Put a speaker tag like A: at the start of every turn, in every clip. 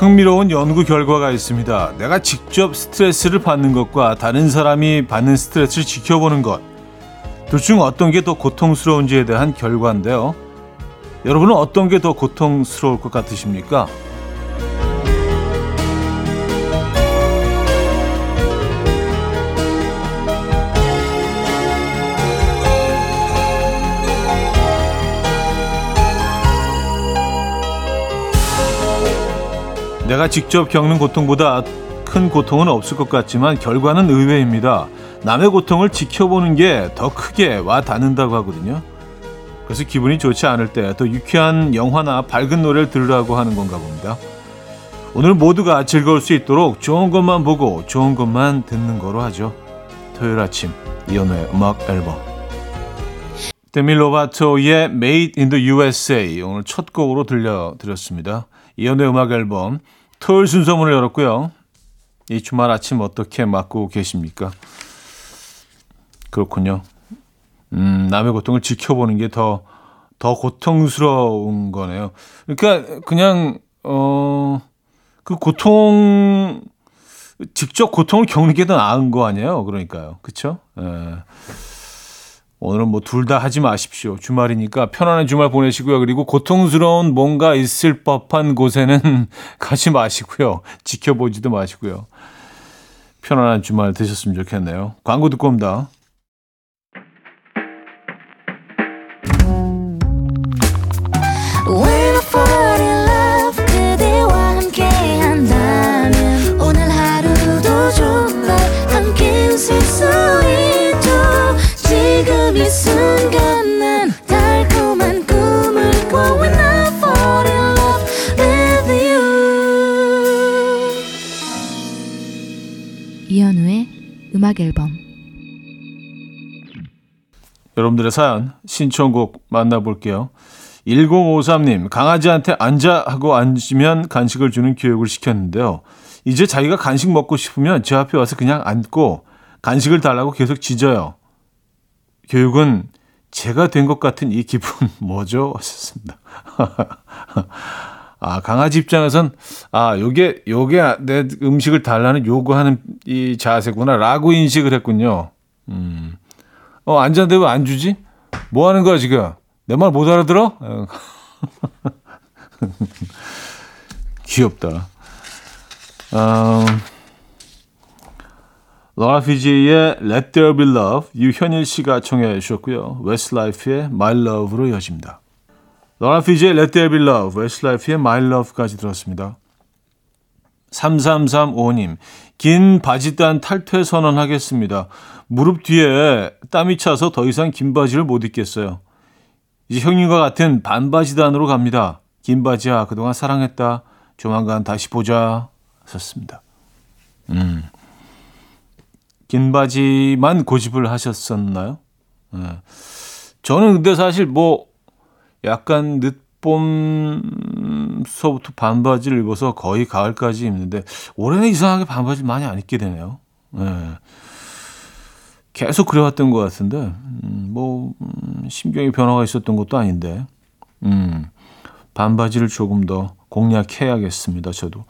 A: 흥미로운 연구 결과가 있습니다. 내가 직접 스트레스를 받는 것과 다른 사람이 받는 스트레스를 지켜보는 것. 둘 중 어떤 게 더 고통스러운지에 대한 결과인데요. 여러분은 어떤 게 더 고통스러울 것 같으십니까? 내가 직접 겪는 고통보다 큰 고통은 없을 것 같지만 결과는 의외입니다. 남의 고통을 지켜보는 게 더 크게 와 닿는다고 하거든요. 그래서 기분이 좋지 않을 때더 유쾌한 영화나 밝은 노래를 들으라고 하는 건가 봅니다. 오늘 모두가 즐거울 수 있도록 좋은 것만 보고 좋은 것만 듣는 거로 하죠. 토요일 아침 이연우의 음악 앨범 데밀 로바토의 Made in the USA 오늘 첫 곡으로 들려드렸습니다. 이연우의 음악 앨범 토요일 순서 문을 열었고요. 이 주말 아침 어떻게 맞고 계십니까? 그렇군요. 음, 남의 고통을 지켜보는 게 더, 더 고통스러운 거네요. 그러니까, 그냥, 어, 그 고통, 직접 고통을 겪는 게 더 나은 거 아니에요? 그러니까요. 그쵸? 예. 오늘은 뭐 둘 다 하지 마십시오. 주말이니까 편안한 주말 보내시고요. 그리고 고통스러운 뭔가 있을 법한 곳에는 가지 마시고요. 지켜보지도 마시고요. 편안한 주말 되셨으면 좋겠네요. 광고 듣고 옵니다. 여러분들의 사연 신청곡 만나볼게요. 1053님 강아지한테 앉아 하고 앉으면 간식을 주는 교육을 시켰는데요. 이제 자기가 간식 먹고 싶으면 제 앞에 와서 그냥 앉고 간식을 달라고 계속 짖어요. 교육은 제가 된 것 같은 이 기분 뭐죠? 하셨습니다. 아, 강아지 입장에선, 아, 요게, 요게 내 음식을 달라는 요구하는 이 자세구나, 라고 인식을 했군요. 음. 어, 앉았는데 왜 안 주지? 뭐 하는 거야, 지금? 내 말 못 알아들어? 귀엽다. 어, 로라 피지의 Let There Be Love, 유현일 씨가 청해 주셨고요. 웨스트라이프의 My Love로 이어집니다. 로라 피지의 Let There Be Love, 웨스트라이프의 My Love까지 들었습니다. 3335님, 긴 바지단 탈퇴 선언하겠습니다. 무릎 뒤에 땀이 차서 더 이상 긴 바지를 못 입겠어요. 이제 형님과 같은 반바지단으로 갑니다. 긴 바지야, 그동안 사랑했다. 조만간 다시 보자. 하셨습니다. 음. 긴 바지만 고집을 하셨었나요? 네. 저는 근데 사실 뭐 약간 늦 봄서부터 반바지를 입어서 거의 가을까지 입는데 올해는 이상하게 반바지 많이 안 입게 되네요. 네. 계속 그래왔던 것 같은데 음, 뭐 음, 심경의 변화가 있었던 것도 아닌데 음, 반바지를 조금 더 공략해야겠습니다. 저도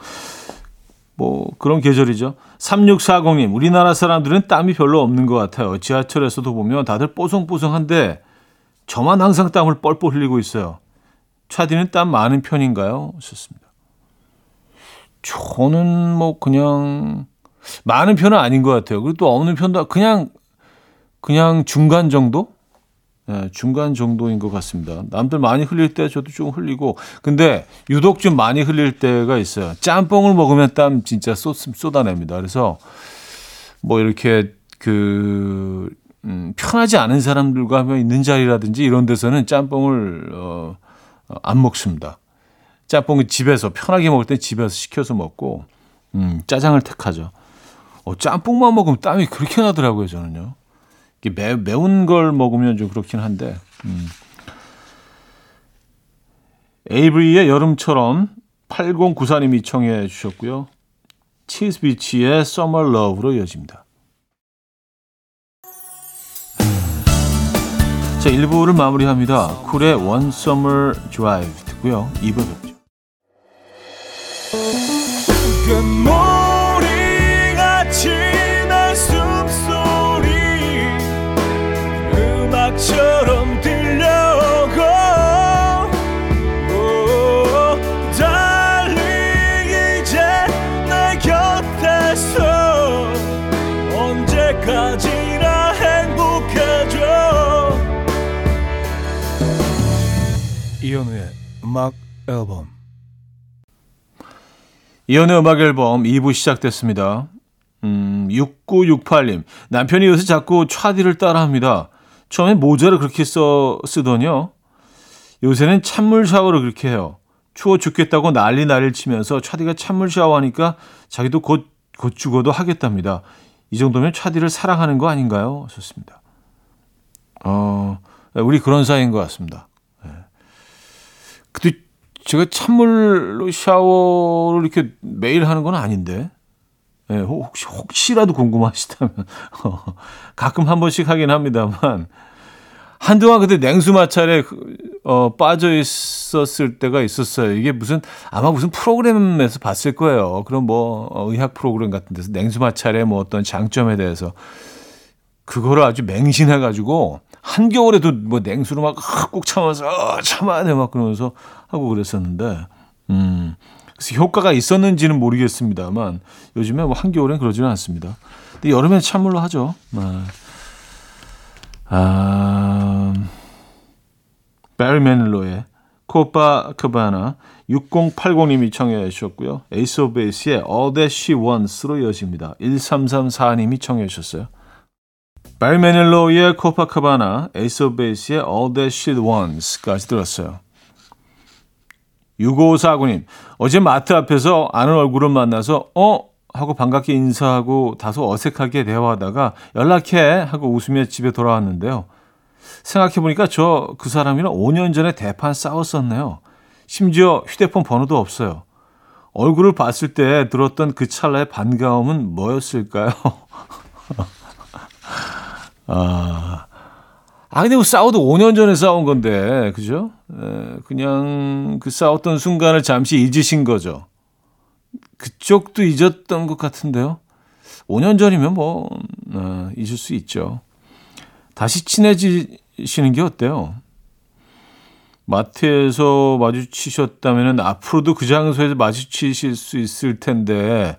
A: 뭐 그런 계절이죠. 3640님 우리나라 사람들은 땀이 별로 없는 것 같아요. 지하철에서도 보면 다들 뽀송뽀송한데 저만 항상 땀을 뻘뻘 흘리고 있어요. 차디는 땀 많은 편인가요? 썼습니다. 저는 뭐 그냥 많은 편은 아닌 것 같아요. 그리고 또 없는 편도 그냥 그냥 중간 정도? 네, 중간 정도인 것 같습니다. 남들 많이 흘릴 때 저도 좀 흘리고 근데 유독 좀 많이 흘릴 때가 있어요. 짬뽕을 먹으면 땀 진짜 쏟, 쏟아냅니다. 그래서 뭐 이렇게 그 음, 편하지 않은 사람들과 하면 있는 자리라든지 이런 데서는 짬뽕을 어, 어 안 먹습니다. 짬뽕은 집에서 편하게 먹을 때 집에서 시켜서 먹고 음, 짜장을 택하죠. 어, 짬뽕만 먹으면 땀이 그렇게 나더라고요, 저는요. 매, 매운 걸 먹으면 좀 그렇긴 한데. 음. 에이브리의 여름처럼 8094님이 청해 주셨고요. 치즈비치의 Summer Love로 이어집니다. 자, 1부를 마무리합니다. 쿨의 One Summer Drive 듣고요. 2부 뵙죠. 음악 앨범 이연의 음악 앨범 2부 시작됐습니다. 음, 6968님. 남편이 요새 자꾸 차디를 따라합니다. 처음엔 모자를 그렇게 써, 쓰더니요. 요새는 찬물 샤워를 그렇게 해요. 추워 죽겠다고 난리 난리를 치면서 차디가 찬물 샤워하니까 자기도 곧, 곧 죽어도 하겠답니다. 이 정도면 차디를 사랑하는 거 아닌가요? 좋습니다. 어, 우리 그런 사이인 것 같습니다. 네. 근데 제가 찬물로 샤워를 이렇게 매일 하는 건 아닌데. 예, 혹시, 혹시라도 궁금하시다면, 가끔 한 번씩 하긴 합니다만, 한동안 그때 냉수 마찰에, 어, 빠져 있었을 때가 있었어요. 이게 무슨, 아마 무슨 프로그램에서 봤을 거예요. 그럼 뭐, 어, 의학 프로그램 같은 데서 냉수 마찰의 뭐 어떤 장점에 대해서, 그거를 아주 맹신해 가지고, 한겨울에도 뭐 냉수로 막 꾹 참아서 어, 참아야 돼 막 그러면서 하고 그랬었는데 음 그래서 효과가 있었는지는 모르겠습니다만 요즘에 뭐 한겨울엔 그러지는 않습니다. 근데 여름엔 찬물로 하죠. 아, 아 배리 매닐로우의 코파카바나 6080님이 청해 주셨고요. 에이스 오브 베이스의 All That She Wants로 이어집니다. 1334님이 청해 주셨어요. 배리 매닐로의 코파카바나, 에이스 오브 베이스의 All That She Wants까지 들었어요. 6549님, 어제 마트 앞에서 아는 얼굴을 만나서 어? 하고 반갑게 인사하고 다소 어색하게 대화하다가 연락해 하고 웃으며 집에 돌아왔는데요. 생각해보니까 저 그 사람이랑 5년 전에 대판 싸웠었네요. 심지어 휴대폰 번호도 없어요. 얼굴을 봤을 때 들었던 그 찰나의 반가움은 뭐였을까요? 아, 아 근데 뭐 싸워도 5년 전에 싸운 건데, 그죠? 에, 그냥 그 싸웠던 순간을 잠시 잊으신 거죠. 그쪽도 잊었던 것 같은데요. 5년 전이면 뭐 어, 잊을 수 있죠. 다시 친해지시는 게 어때요? 마트에서 마주치셨다면 앞으로도 그 장소에서 마주치실 수 있을 텐데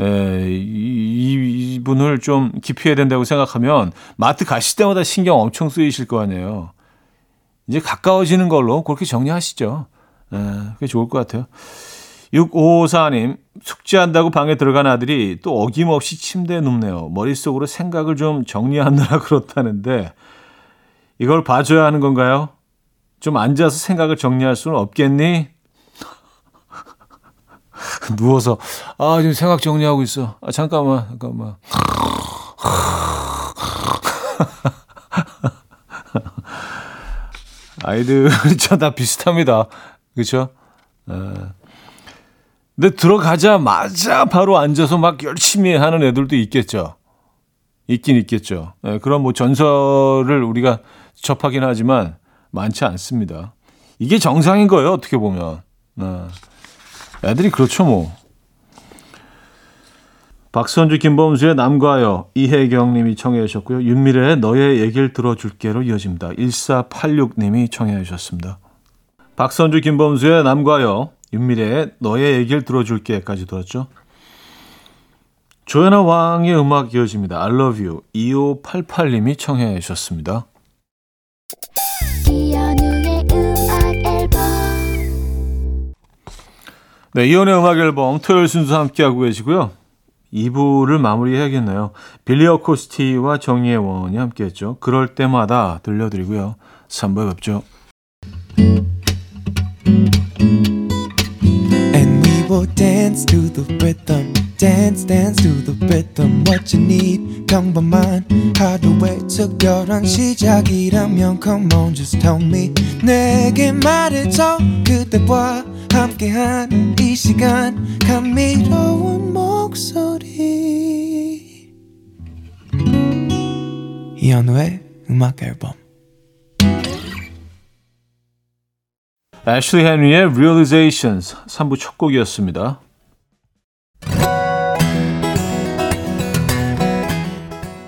A: 에, 이, 이분을 좀 기피해야 된다고 생각하면 마트 가실 때마다 신경 엄청 쓰이실 거 아니에요. 이제 가까워지는 걸로 그렇게 정리하시죠. 에, 그게 좋을 것 같아요. 6554님, 숙제한다고 방에 들어간 아들이 또 어김없이 침대에 눕네요. 머릿속으로 생각을 좀 정리하느라 그렇다는데, 이걸 봐줘야 하는 건가요? 좀 앉아서 생각을 정리할 수는 없겠니? 누워서 아 지금 생각 정리하고 있어. 아 잠깐만 잠깐만. 아이들 저다 비슷합니다. 그렇죠? 근데 들어가자마자 바로 앉아서 막 열심히 하는 애들도 있겠죠. 있긴 있겠죠. 네, 그런 뭐 전설을 우리가 접하긴 하지만 많지 않습니다. 이게 정상인 거예요, 어떻게 보면. 네. 애들이 그렇죠, 뭐. 박선주, 김범수의 남과여, 이혜경 님이 청해 주셨고요. 윤미래의 너의 얘기를 들어줄게로 이어집니다. 1486 님이 청해 주셨습니다. 박선주, 김범수의 남과여, 윤미래의 너의 얘기를 들어줄게까지 들었죠. 조연아 왕의 음악 이어집니다. I love you. 2588 님이 청해 주셨습니다. 네, 이혼의 음악 앨범 토요일 순서 함께하고 계시고요. 2부를 마무리해야겠네요. 빌리 어 코스티와 정예원이 함께했죠. 그럴 때마다 들려드리고요. 3부에 뵙죠. And we will dance to the rhythm. Dance dance to the rhythm what you need 평범한 하루의 특별한 시작이라면 come on just tell me 내게 말해줘 그대와 함께한 이 시간 감미로운 목소리 이현우의 음악 앨범 애슐리 헨리의 Realizations 3부 첫 곡이었습니다.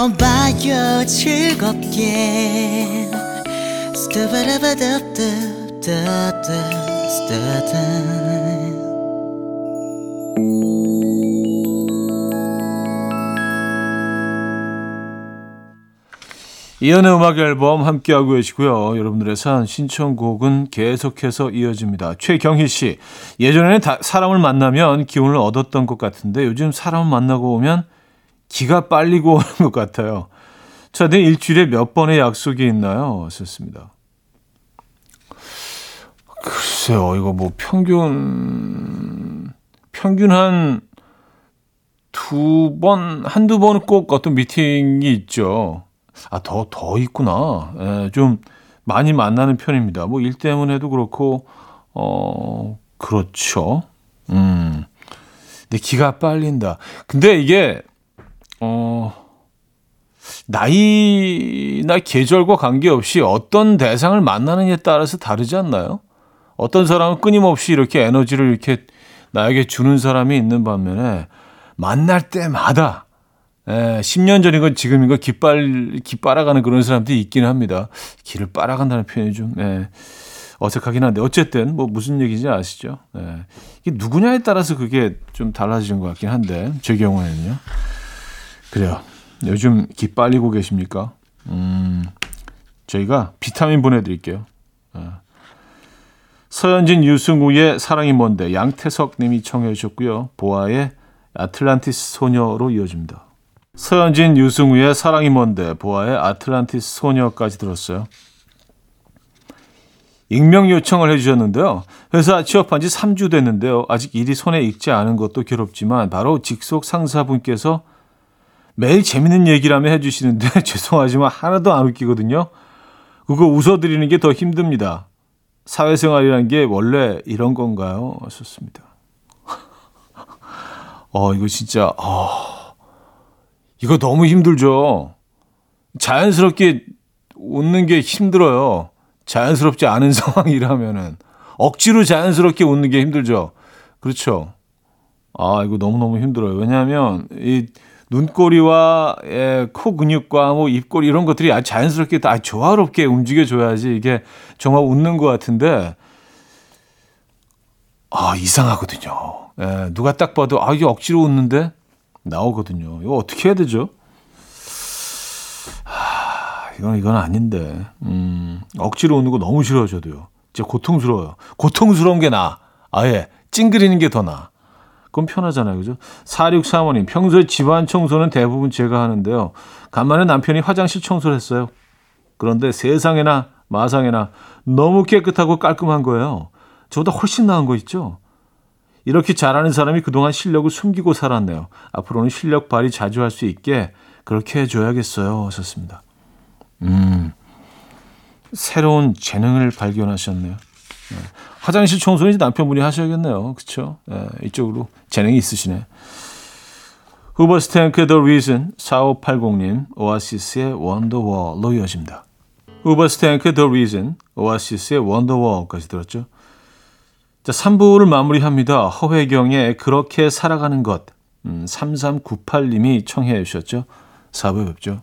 B: 들어봐요 즐겁게
A: 이연의 음악 앨범 함께하고 계시고요. 여러분들의 사연 신청곡은 계속해서 이어집니다. 최경희 씨, 예전에는 다, 사람을 만나면 기운을 얻었던 것 같은데 요즘 사람을 만나고 오면 기가 빨리고 오는 것 같아요. 저는 일주일에 몇 번의 약속이 있나요? 썼습니다. 글쎄요, 이거 뭐 평균, 평균 한 두 번, 한두 번은 꼭 어떤 미팅이 있죠. 아, 더, 더 있구나. 예, 좀 많이 만나는 편입니다. 뭐 일 때문에도 그렇고, 어, 그렇죠. 음. 근데 기가 빨린다. 근데 이게 어, 나이나 계절과 관계없이 어떤 대상을 만나느냐에 따라서 다르지 않나요? 어떤 사람은 끊임없이 이렇게 에너지를 이렇게 나에게 주는 사람이 있는 반면에 만날 때마다 에, 10년 전이건 지금이건 깃빨, 깃 빨아가는 그런 사람들이 있기는 합니다. 길을 빨아간다는 표현이 좀, 에, 어색하긴 한데, 어쨌든, 뭐, 무슨 얘기인지 아시죠? 에, 이게 누구냐에 따라서 그게 좀 달라지는 것 같긴 한데, 제 경우에는요. 그래요. 요즘 기 빨리고 계십니까? 음, 저희가 비타민 보내드릴게요. 어. 서현진, 유승우의 사랑이 뭔데 양태석 님이 청해 주셨고요. 보아의 아틀란티스 소녀로 이어집니다. 서현진, 유승우의 사랑이 뭔데 보아의 아틀란티스 소녀까지 들었어요. 익명 요청을 해주셨는데요. 회사 취업한 지 3주 됐는데요. 아직 일이 손에 익지 않은 것도 괴롭지만 바로 직속 상사분께서 매일 재밌는 얘기라며 해주시는데 죄송하지만 하나도 안 웃기거든요. 그거 웃어드리는 게 더 힘듭니다. 사회생활이라는 게 원래 이런 건가요? 하셨습니다. 어, 이거 진짜, 어, 이거 너무 힘들죠. 자연스럽게 웃는 게 힘들어요. 자연스럽지 않은 상황이라면은. 억지로 자연스럽게 웃는 게 힘들죠. 그렇죠. 아, 이거 너무너무 힘들어요. 왜냐하면, 이, 눈꼬리와 예, 코 근육과 뭐 입꼬리 이런 것들이 아주 자연스럽게 다 조화롭게 움직여줘야지 이게 정말 웃는 것 같은데 아 이상하거든요. 예, 누가 딱 봐도 아 이게 억지로 웃는데 나오거든요. 이거 어떻게 해야 되죠? 아, 이건 이건 아닌데. 음, 억지로 웃는 거 너무 싫어 저도요. 진짜 고통스러워요. 고통스러운 게 나. 아예 찡그리는 게 더 나. 그건 편하잖아요. 그죠? 4635님, 평소에 집안 청소는 대부분 제가 하는데요. 간만에 남편이 화장실 청소를 했어요. 그런데 세상에나 마상에나 너무 깨끗하고 깔끔한 거예요. 저보다 훨씬 나은 거 있죠? 이렇게 잘하는 사람이 그동안 실력을 숨기고 살았네요. 앞으로는 실력 발휘 자주 할 수 있게 그렇게 해줘야겠어요. 하셨습니다. 음, 새로운 재능을 발견하셨네요. 네. 화장실 청소는 남편분이 하셔야겠네요. 그쵸? 네, 이쪽으로 재능이 있으시네. 후버스탱크의 The Reason 4580님 오아시스의 Wonderwall로 이어집니다. 후버스탱크의 The Reason 오아시스의 Wonderwall까지 들었죠. 자, 3부를 마무리합니다. 허회경의 그렇게 살아가는 것 음, 3398님이 청해 주셨죠. 4부 뵙죠.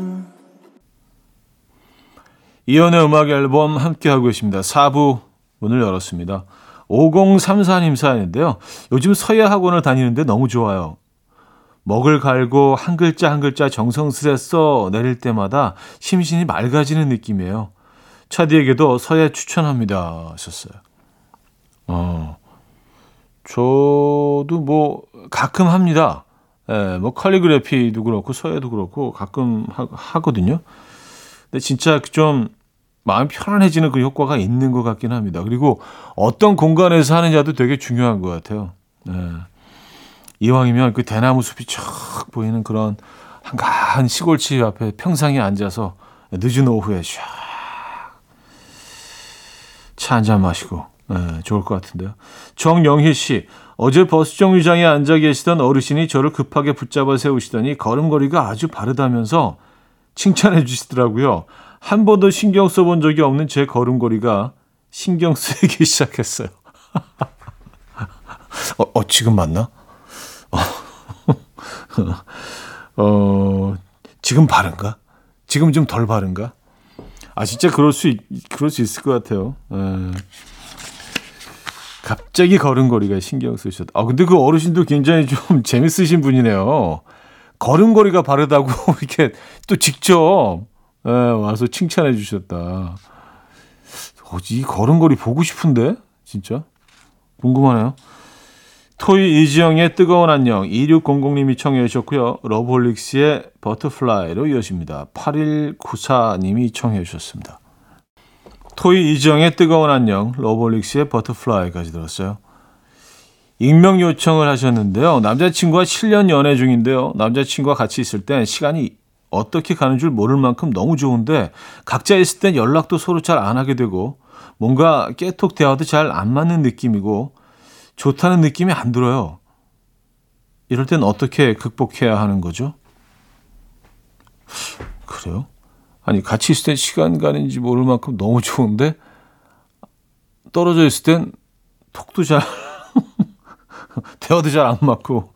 A: 이연의 음악 앨범 함께하고 계십니다. 4부 문을 열었습니다. 5034님 사연인데요. 요즘 서예 학원을 다니는데 너무 좋아요. 먹을 갈고 한 글자 한 글자 정성스레 써 내릴 때마다 심신이 맑아지는 느낌이에요. 차디에게도 서예 추천합니다. 하셨어요. 어, 저도 뭐 가끔 합니다. 예, 뭐 칼리그래피도 그렇고 서예도 그렇고 가끔 하, 하거든요. 근데 진짜 좀 마음 편안해지는 그 효과가 있는 것 같긴 합니다. 그리고 어떤 공간에서 하느냐도 되게 중요한 것 같아요. 네. 이왕이면 그 대나무 숲이 쫙 보이는 그런 한가한 시골집 앞에 평상에 앉아서 늦은 오후에 차한 잔 마시고 네, 좋을 것 같은데요. 정영희 씨, 어제 버스 정류장에 앉아 계시던 어르신이 저를 급하게 붙잡아 세우시더니 걸음걸이가 아주 바르다면서 칭찬해 주시더라고요. 한 번도 신경 써본 적이 없는 제 걸음걸이가 신경 쓰이기 시작했어요. 어, 어, 지금 맞나? 어, 어, 지금 바른가? 지금 좀 덜 바른가? 아, 진짜 그럴 수, 그럴 수 있을 것 같아요. 에. 예. 갑자기 걸음걸이가 신경 쓰셨다. 아, 근데 그 어르신도 굉장히 좀 재밌으신 분이네요. 걸음걸이가 바르다고 이렇게 또 직접 예, 와서 칭찬해 주셨다. 어, 이 걸음걸이 보고 싶은데 진짜 궁금하네요. 토이 이지형의 뜨거운 안녕 2600님이 청해 주셨고요. 러브홀릭스의 Butterfly로 이어집니다. 8194님이 청해 주셨습니다. 토이 이지형의 뜨거운 안녕 러브홀릭스의 Butterfly까지 들었어요. 익명 요청을 하셨는데요. 남자친구와 7년 연애 중인데요. 남자친구와 같이 있을 땐 시간이 어떻게 가는 줄 모를 만큼 너무 좋은데 각자 있을 땐 연락도 서로 잘 안 하게 되고 뭔가 깨톡 대화도 잘 안 맞는 느낌이고 좋다는 느낌이 안 들어요. 이럴 땐 어떻게 극복해야 하는 거죠? 그래요? 아니 같이 있을 땐 시간 가는지 모를 만큼 너무 좋은데 떨어져 있을 땐 톡도 잘 대화도 잘 안 맞고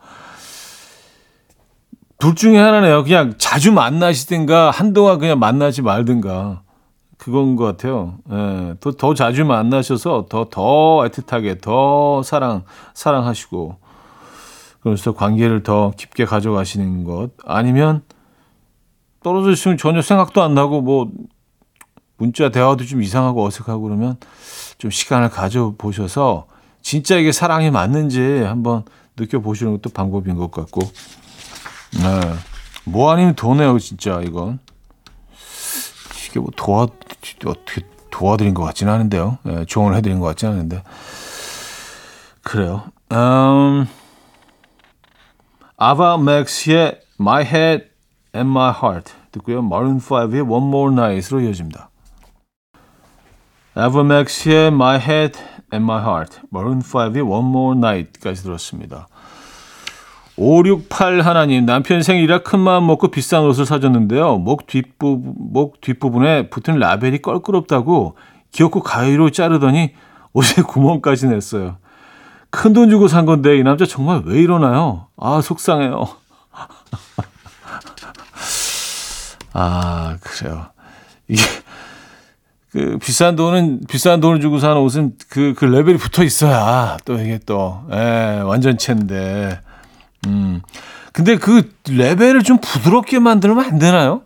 A: 둘 중에 하나네요. 그냥 자주 만나시든가 한동안 그냥 만나지 말든가 그건 것 같아요. 예, 더, 더 자주 만나셔서 더, 더 애틋하게 더 사랑, 사랑하시고 그래서 관계를 더 깊게 가져가시는 것 아니면 떨어져 있으면 전혀 생각도 안 나고 뭐 문자 대화도 좀 이상하고 어색하고 그러면 좀 시간을 가져보셔서 진짜 이게 사랑이 맞는지 한번 느껴보시는 것도 방법인 것 같고 네. 뭐 아니면 도네요, 진짜, 이건. 이게 뭐 도와, 어떻게 도와드린 것 같지는 않은데요. 네, 조언을 해드린 것 같지는 않은데. 그래요. 음, 아바 맥스의 My Head and My Heart 듣고요. 마룬 5의 One More Night으로 이어집니다. 아바 맥스의 My Head and My Heart, 마룬 5의 One More Night까지 들었습니다. 568 하나님 남편 생일이라 큰 마음 먹고 비싼 옷을 사줬는데요. 목 뒷부분 목 뒷부분에 붙은 라벨이 껄끄럽다고 귀엽고 가위로 자르더니 옷에 구멍까지 냈어요. 큰 돈 주고 산 건데 이 남자 정말 왜 이러나요? 아 속상해요. 아 그래요. 이게 그 비싼 돈은 비싼 돈을 주고 사는 옷은 그그 그 레벨이 붙어 있어야 또 이게 또 예, 완전체인데 음. 근데 그 레벨을 좀 부드럽게 만들면 안 되나요?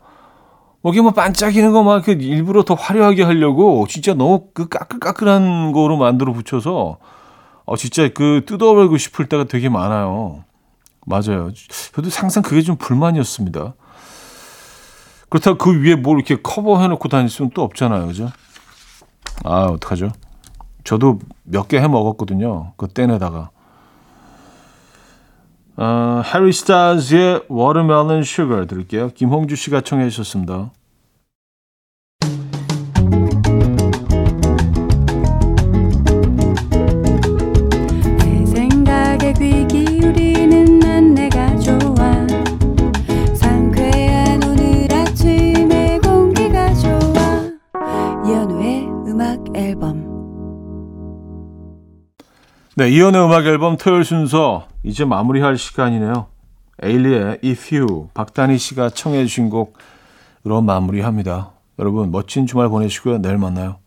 A: 거기 뭐 반짝이는 거 막 일부러 더 화려하게 하려고 진짜 너무 그 까끌까끌한 거로 만들어 붙여서 어 진짜 그 뜯어버리고 싶을 때가 되게 많아요. 맞아요. 저도 항상 그게 좀 불만이었습니다. 그렇다고 그 위에 뭘 이렇게 커버해 놓고 다닐 수는 또 없잖아요. 그죠? 아, 어떡하죠? 저도 몇 개 해 먹었거든요. 그 땐에다가. 어, 해리 스타즈의 Watermelon Sugar 들을게요. 김홍주 씨가 청해 주셨습니다. 네, 이연의 음악 앨범 토요일 순서 이제 마무리할 시간이네요. 에일리의 If You 박다니 씨가 청해 주신 곡으로 마무리합니다. 여러분 멋진 주말 보내시고요. 내일 만나요.